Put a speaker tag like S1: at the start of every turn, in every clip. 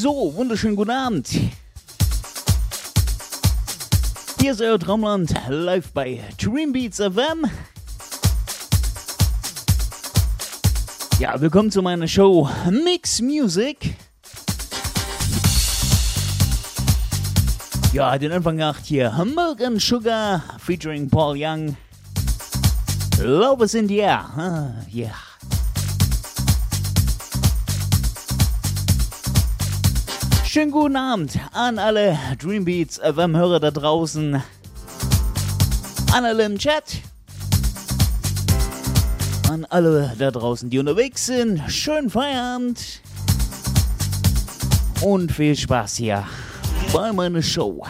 S1: So, wunderschönen guten Abend. Hier ist euer Traumland live bei Dream Beats FM. Ja, willkommen zu meiner Show Mix Music. Ja, den Anfang gemacht hier Milk and Sugar featuring Paul Young. Love is in the air. Ah, yeah. Schönen guten Abend an alle Dreambeats FM-Hörer da draußen, an alle im Chat, an alle da draußen, die unterwegs sind. Schönen Feierabend und viel Spaß hier bei meiner Show.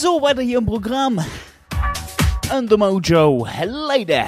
S2: So, weiter hier im Programm. And the Mojo. Later.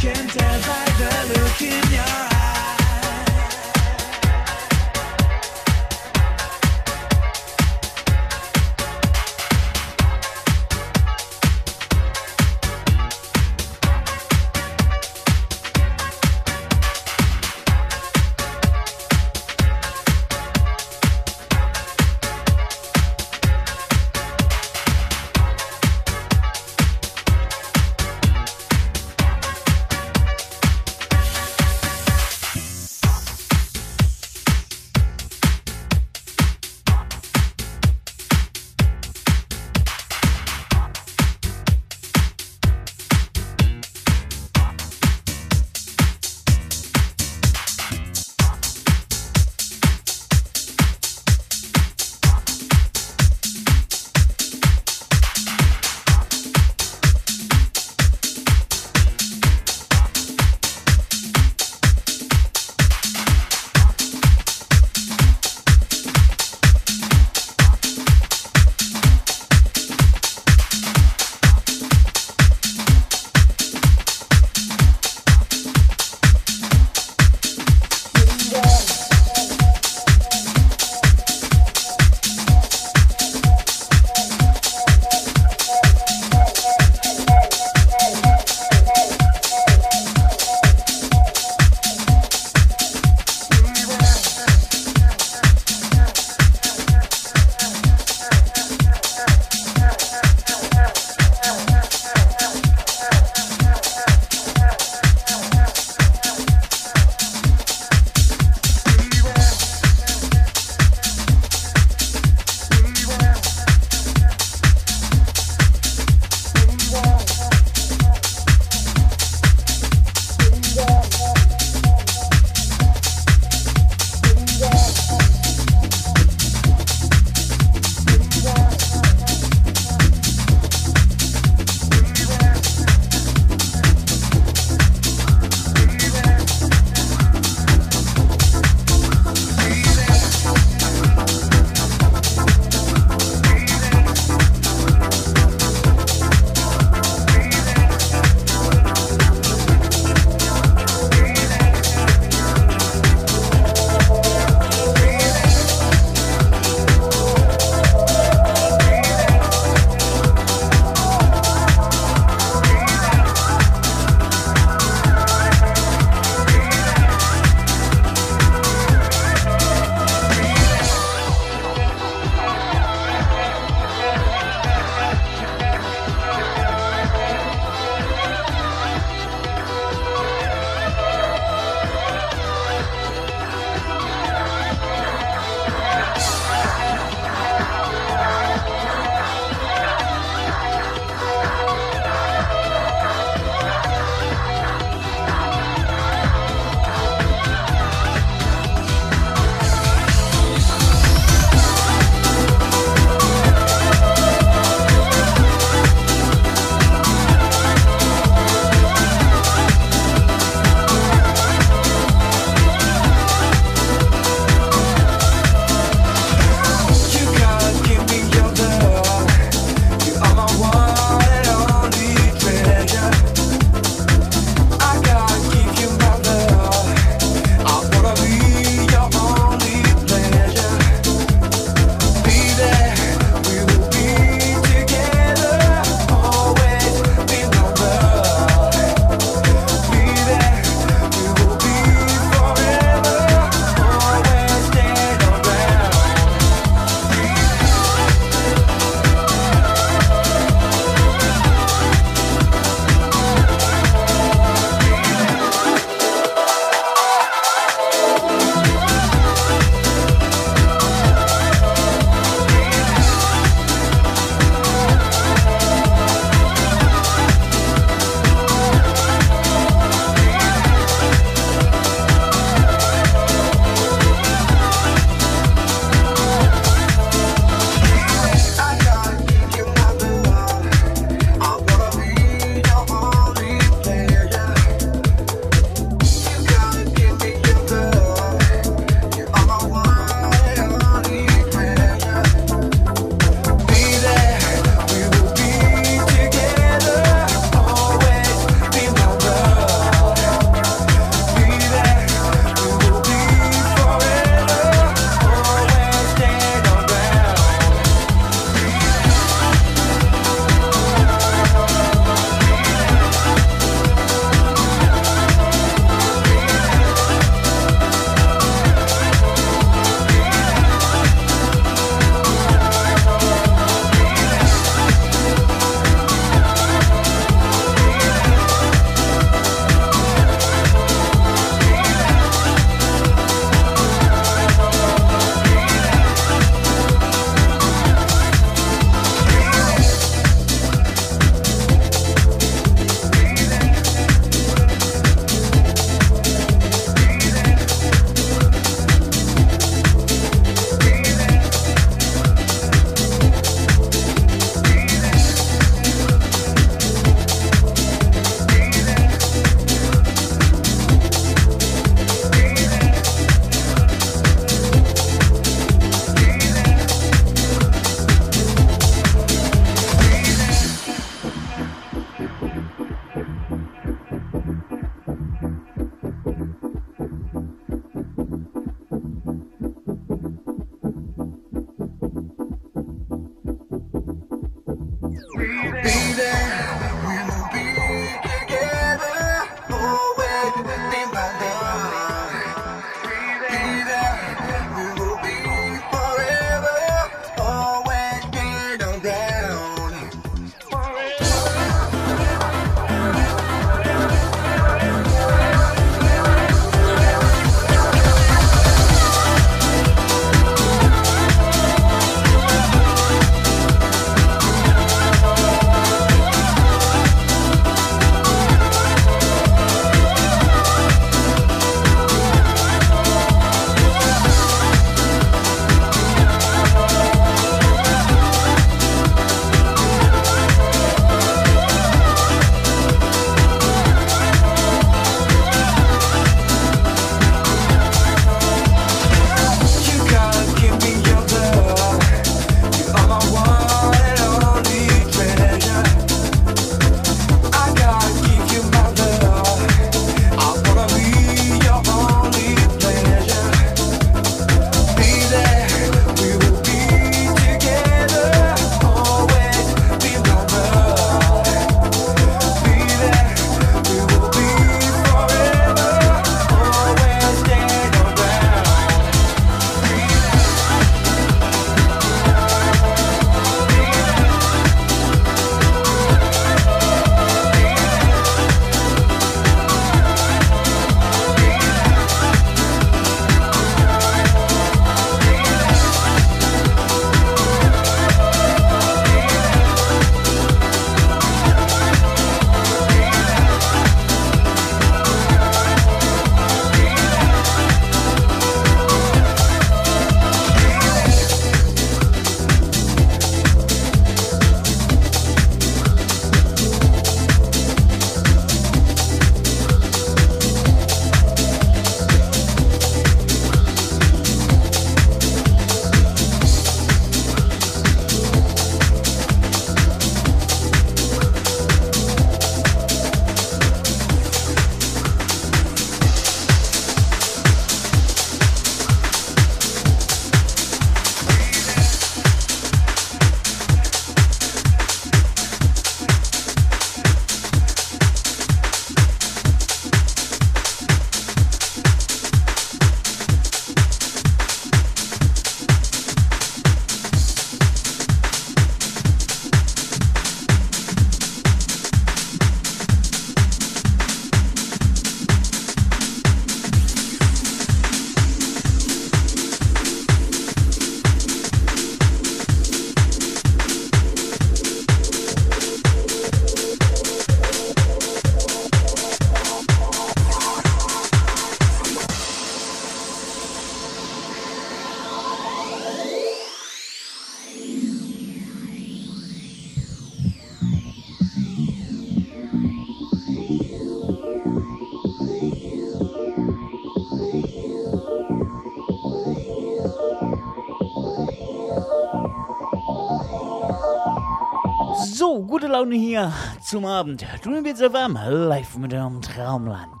S1: Zum Abend. Dream Beats FM live mit dem Traumland.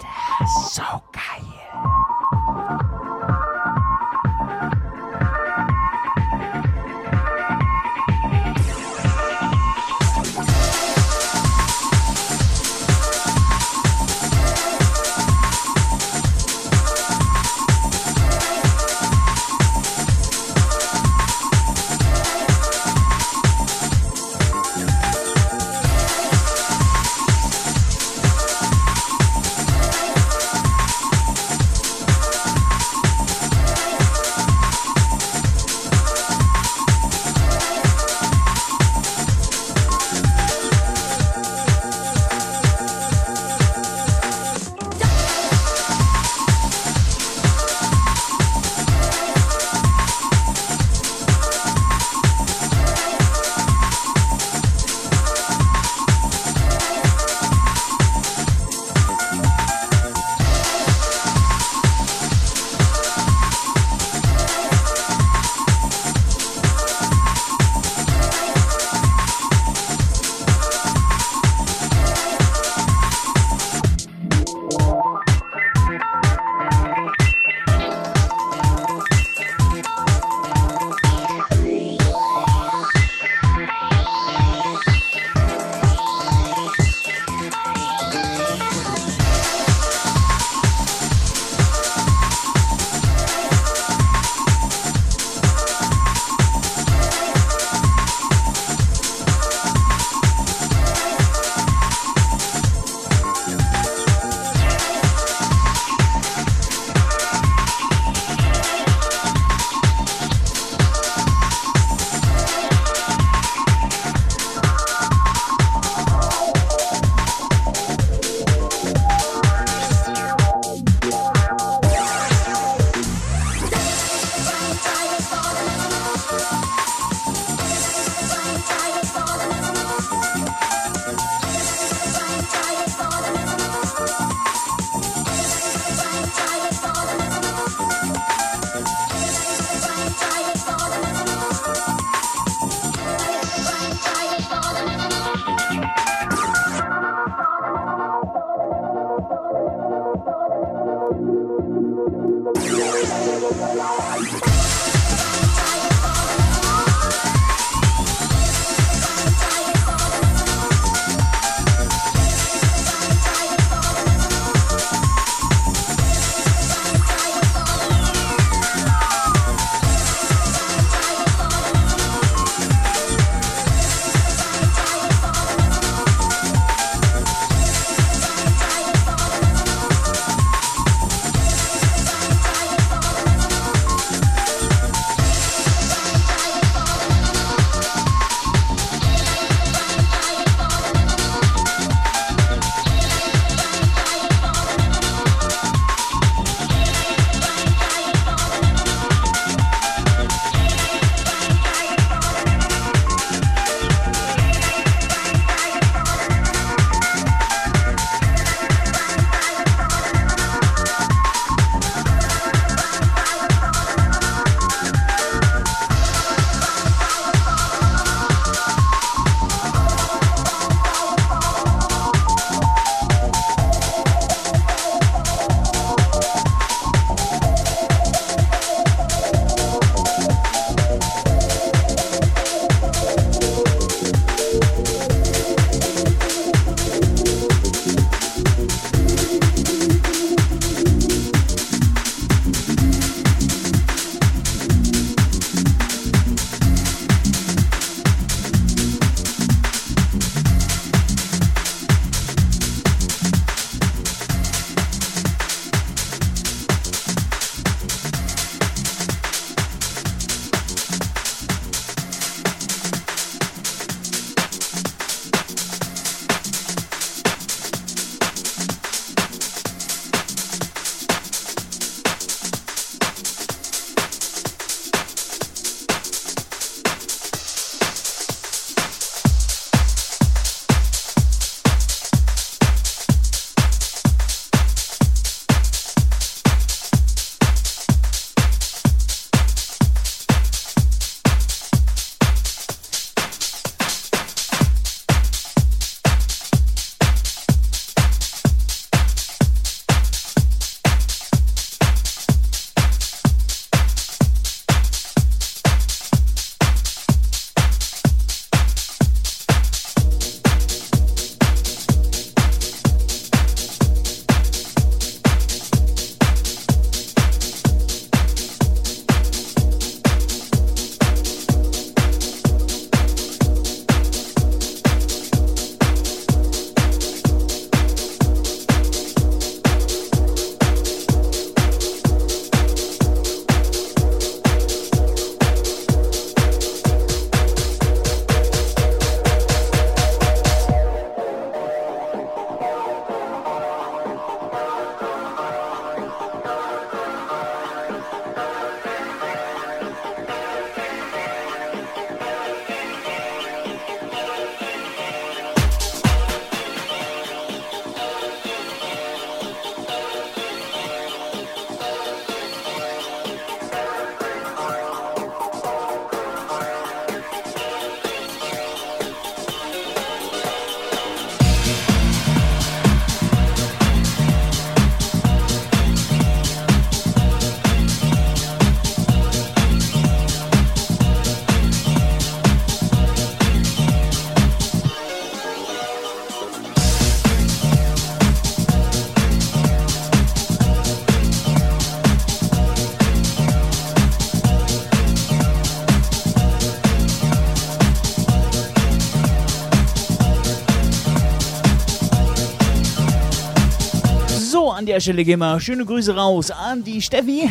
S1: An der Stelle gehen wir schöne Grüße raus an die Steffi.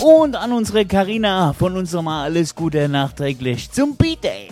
S1: Und an unsere Karina von uns nochmal alles Gute nachträglich zum Beat Day.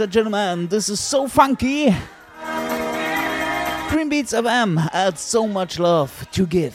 S1: Ladies and gentlemen. This is so funky. Green Beats FM adds so much love to give.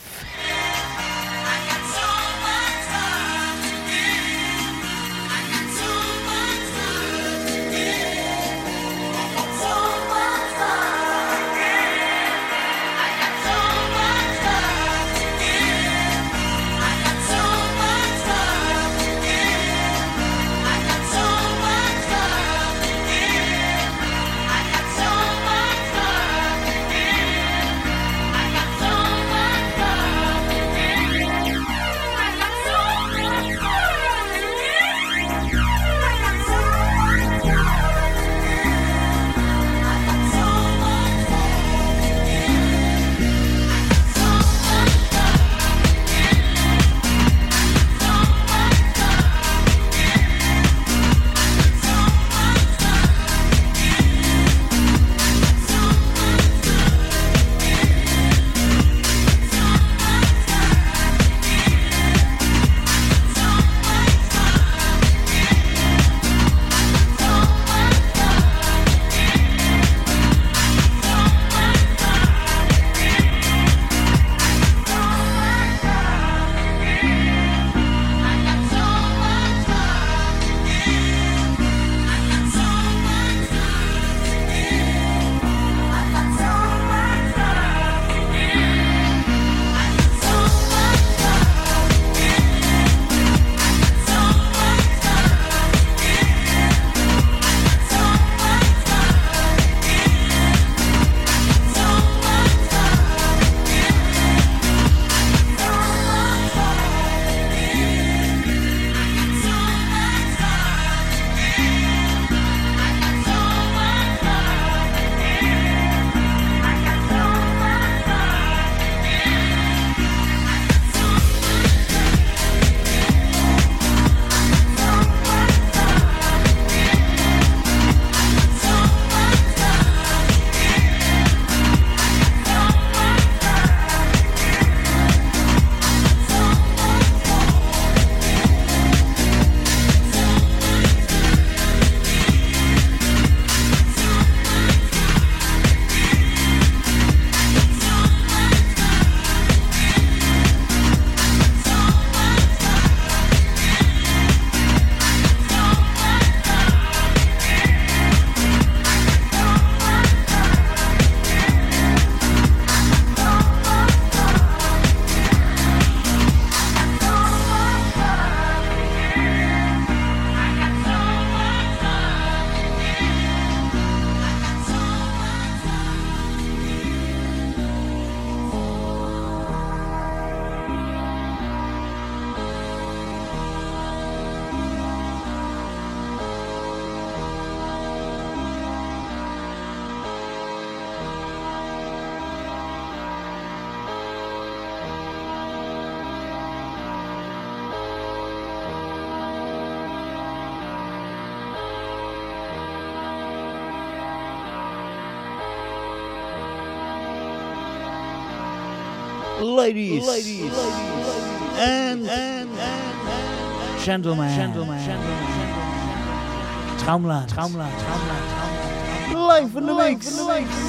S1: Gentlemen, gentlemen, Traumland, Traumland, Traumland, Traumland, live in the mix, live in the mix.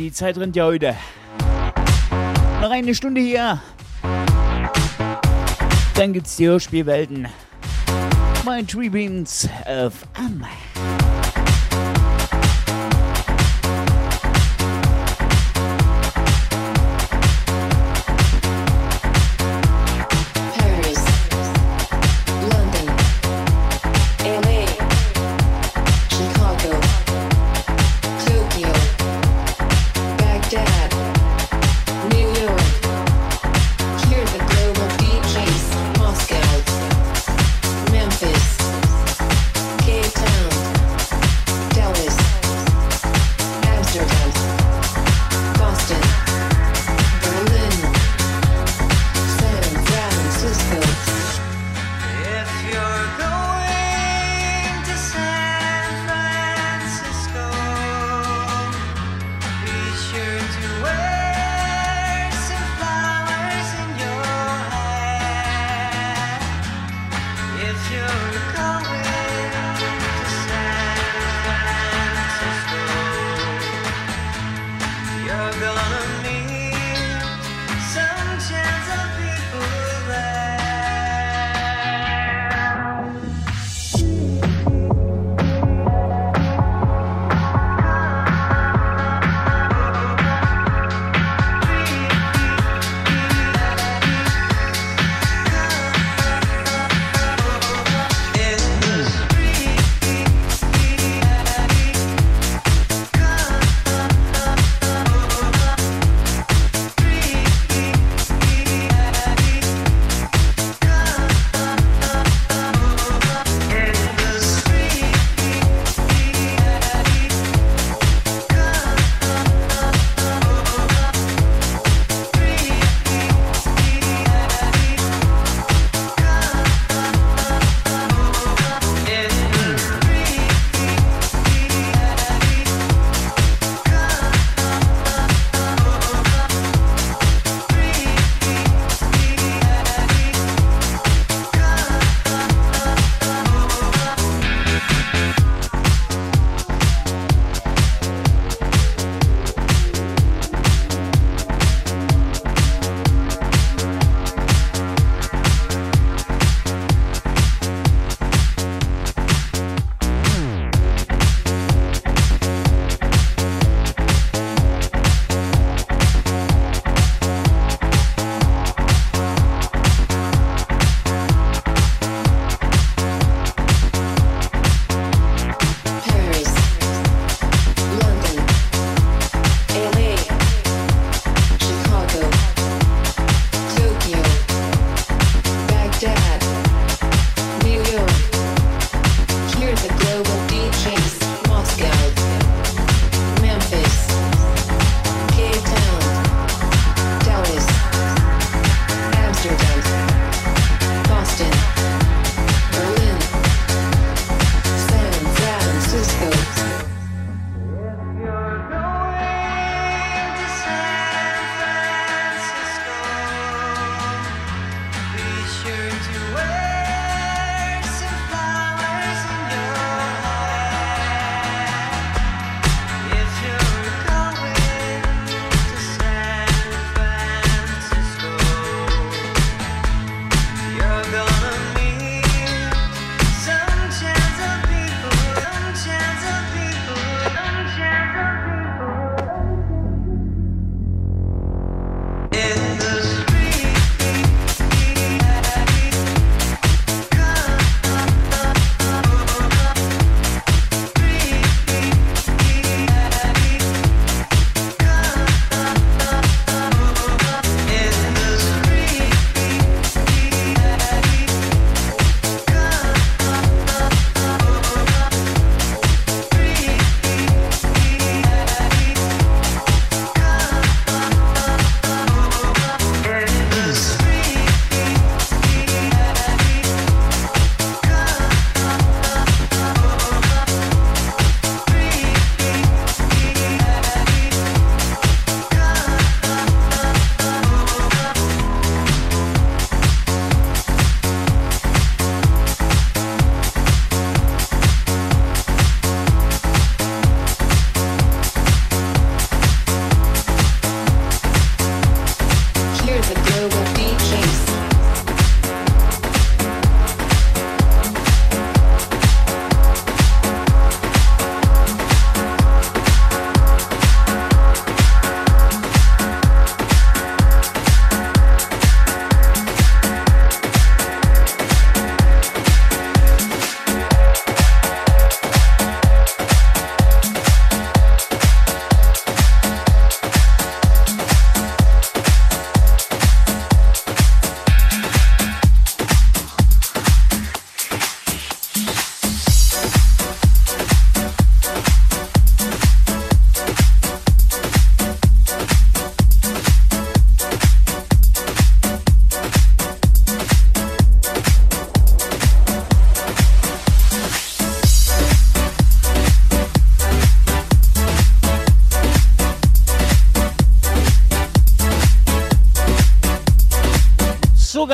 S3: Die Zeit rennt ja heute. Noch eine Stunde hier. Dann gibt's die Hörspielwelten. My Tribunes of Am.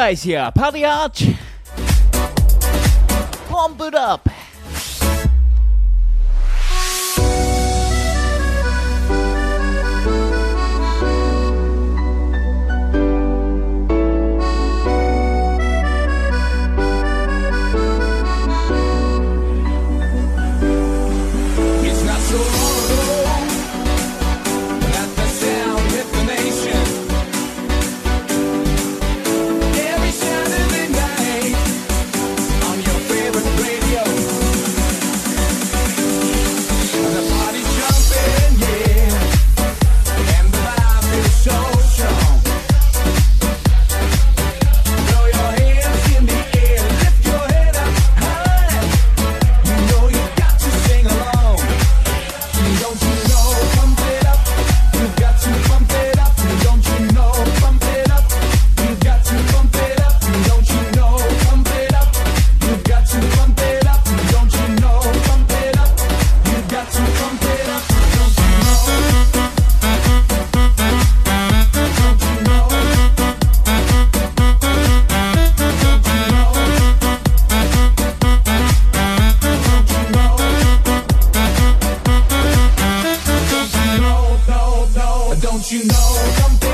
S4: Guys here, Party Arch.
S5: Don't you know?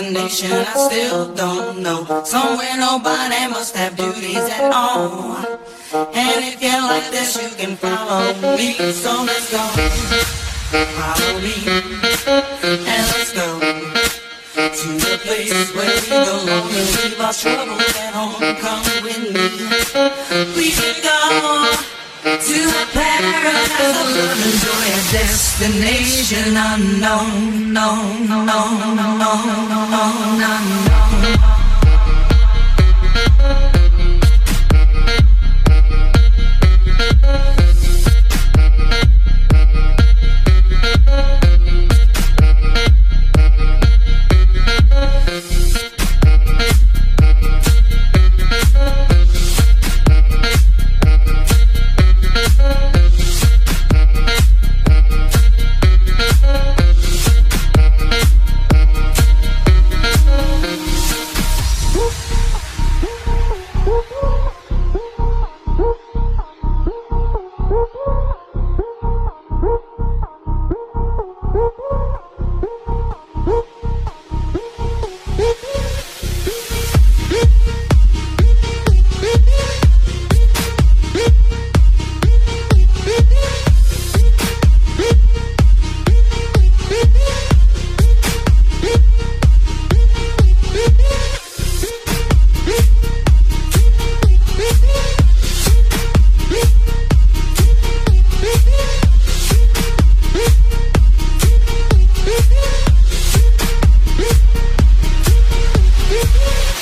S5: Destination I still don't know. Somewhere nobody must have duties at all. And if you like this, you can follow me. So let's go. Follow me. And let's go to the place
S6: where we belong and leave our troubles at home. Come with me. We can go to a paradise of love and joy, a destination unknown, known, known, known, known, known, unknown.
S5: Thank you.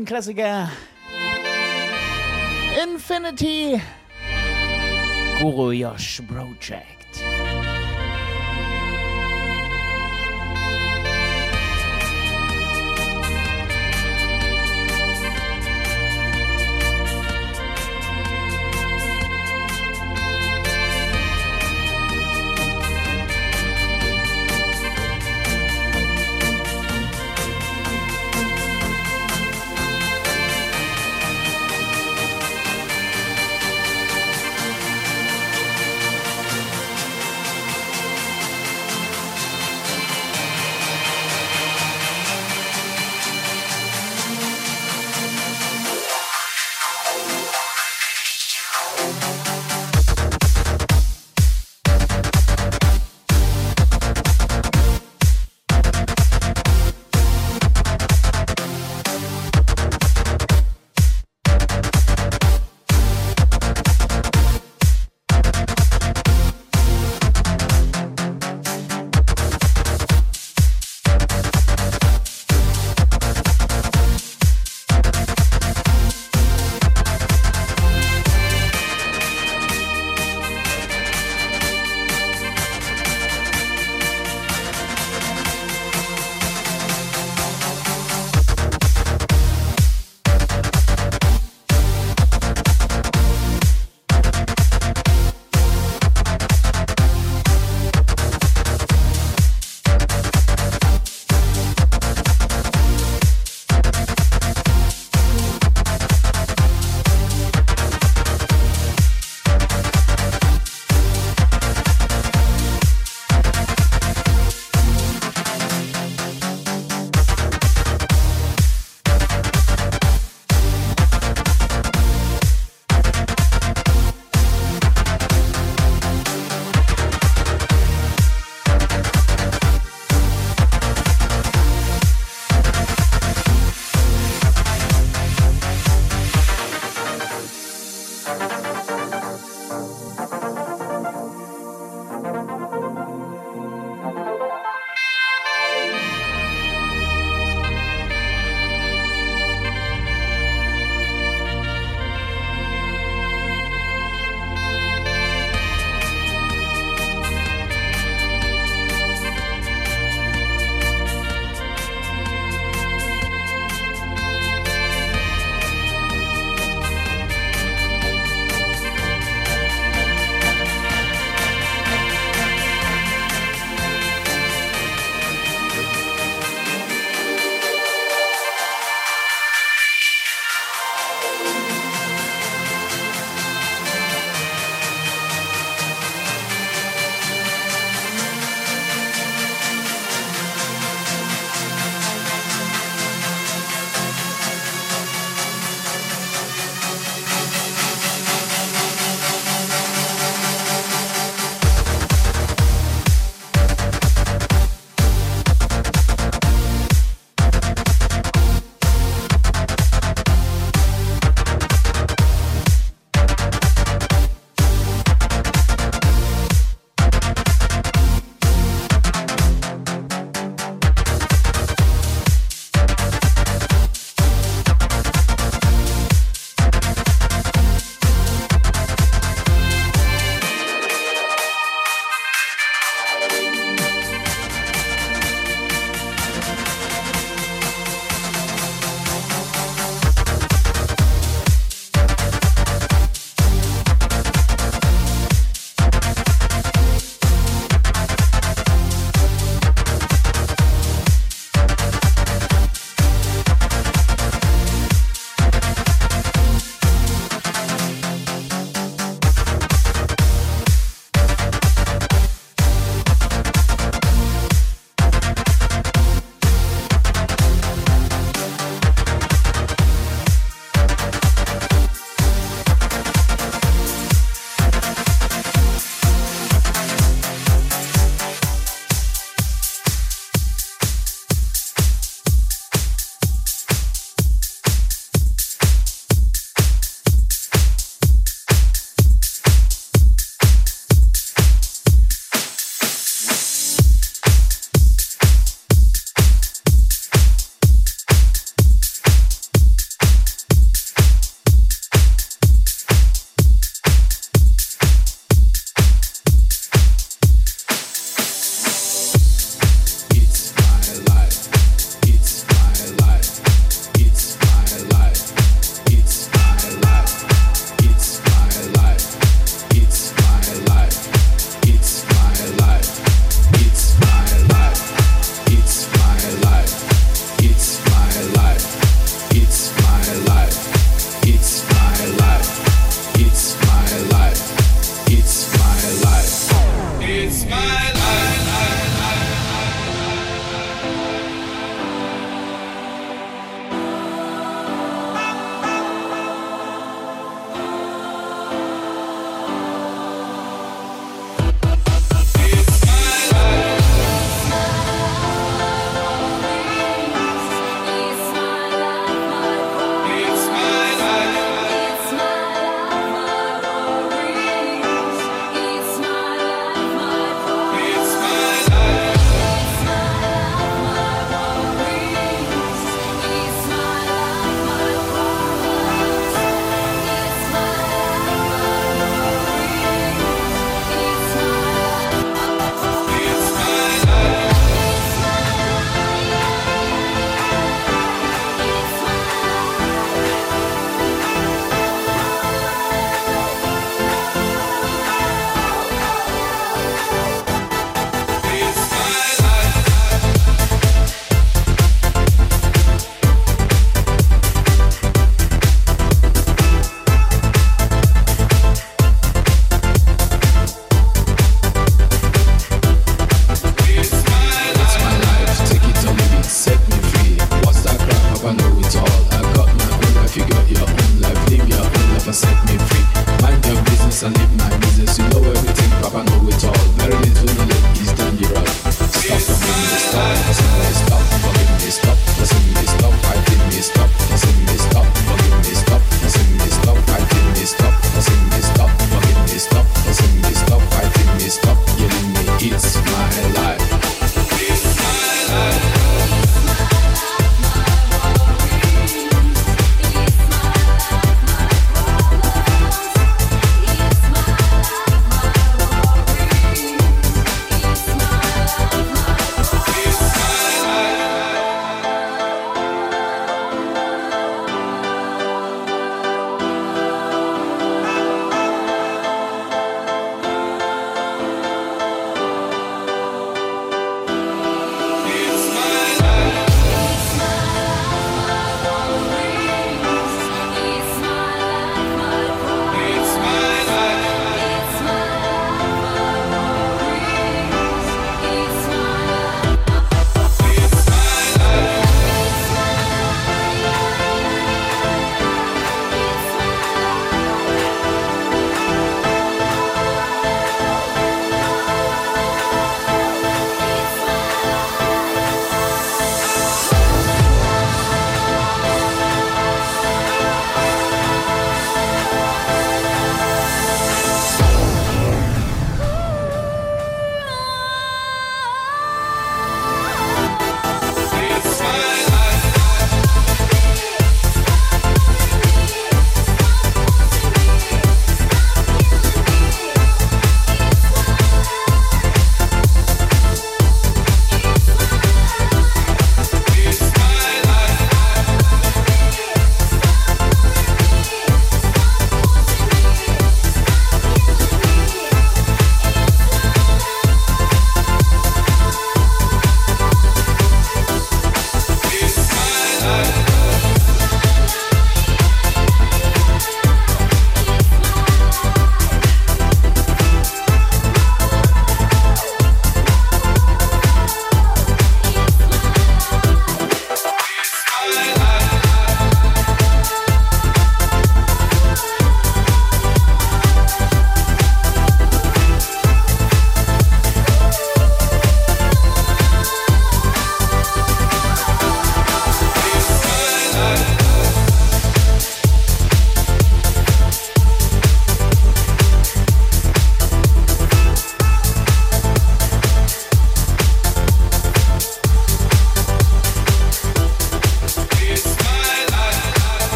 S5: zweiten Klassiker.
S1: Infinity. Guru Yosh Project.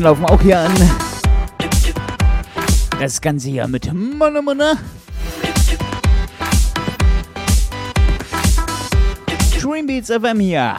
S1: Minuten laufen auch hier an. Das Ganze hier mit Mana Mana. Dreambeats FM hier.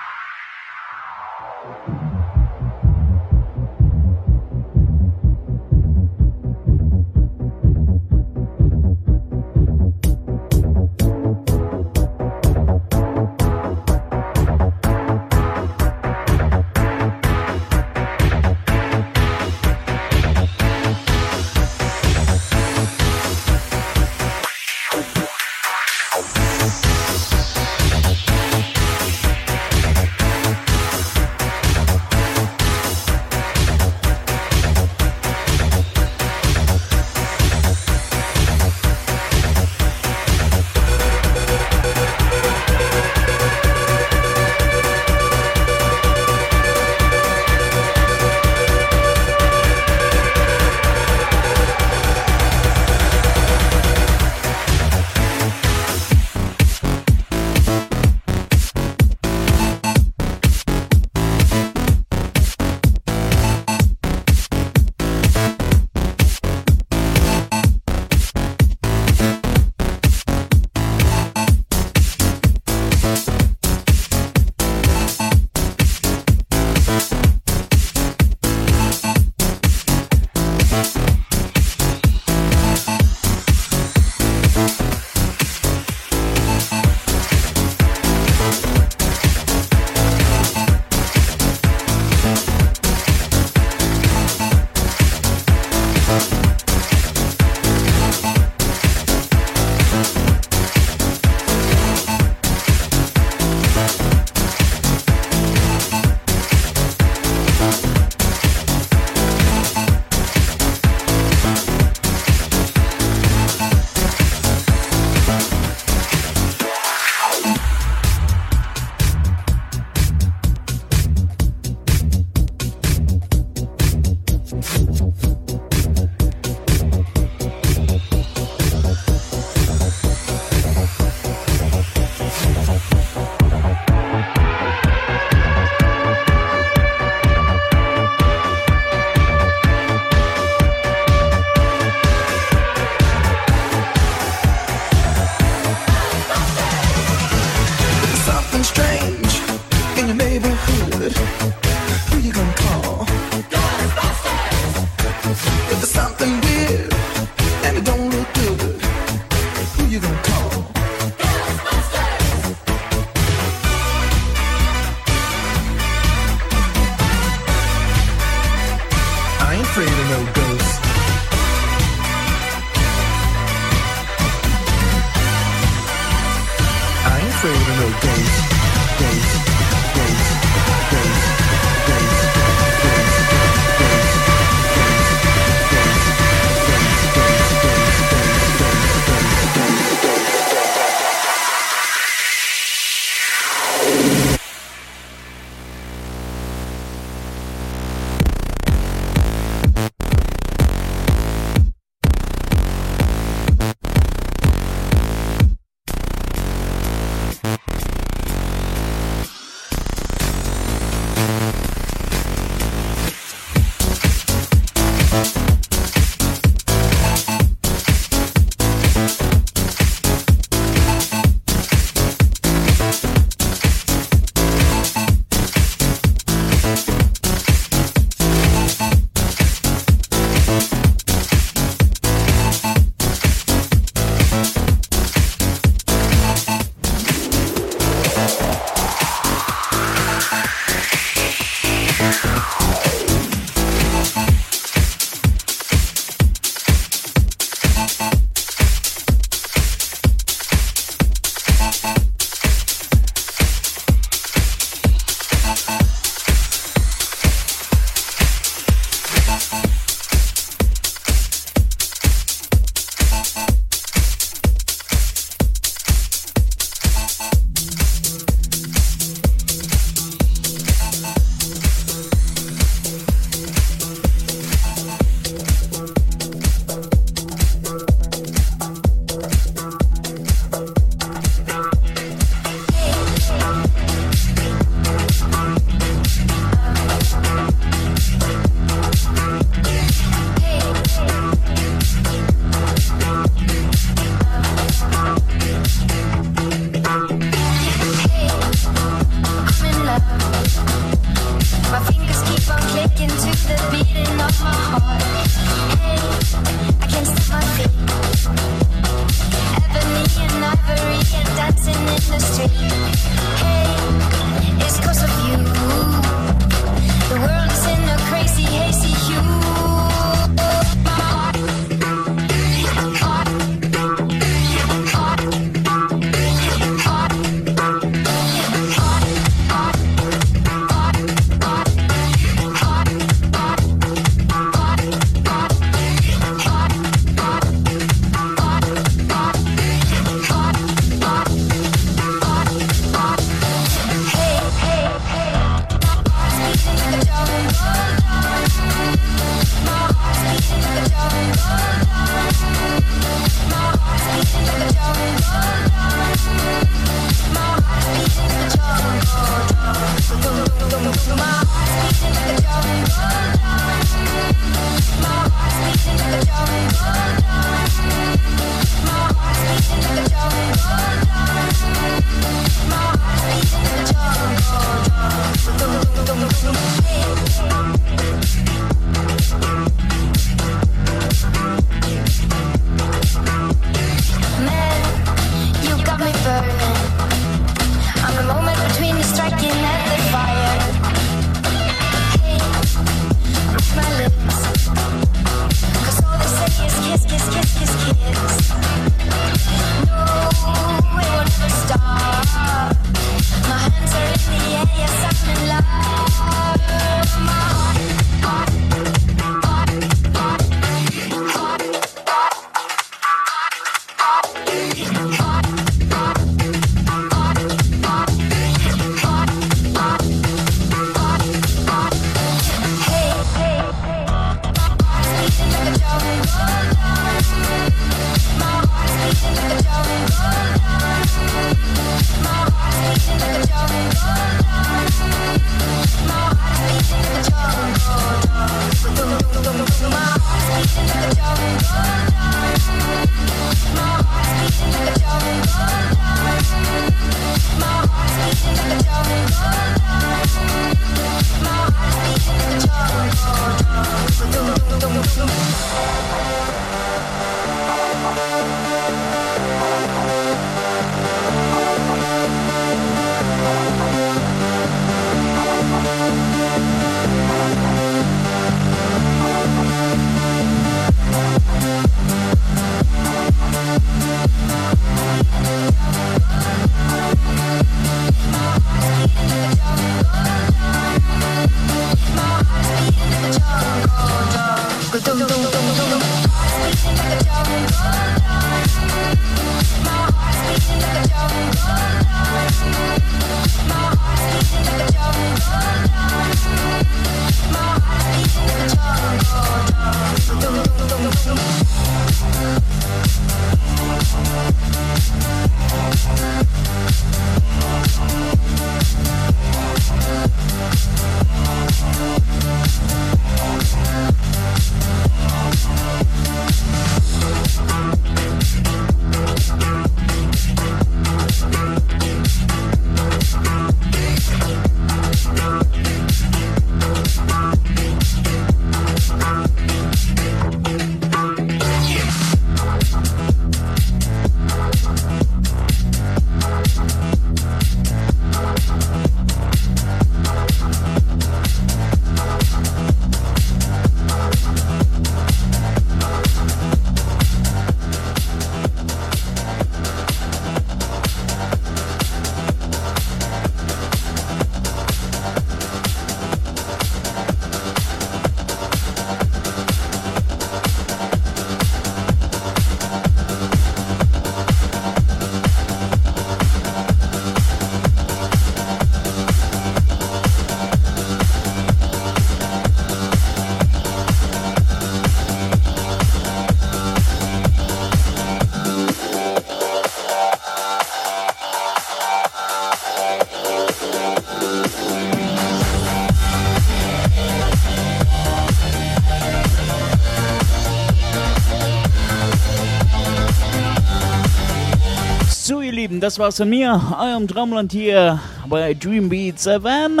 S1: Das war's von mir, eurem Traumland hier bei Dreambeats FM.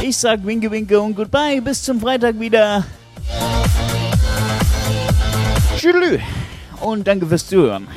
S1: Ich sag Winke Winke und Goodbye, bis zum Freitag wieder. Tschüss und danke fürs Zuhören.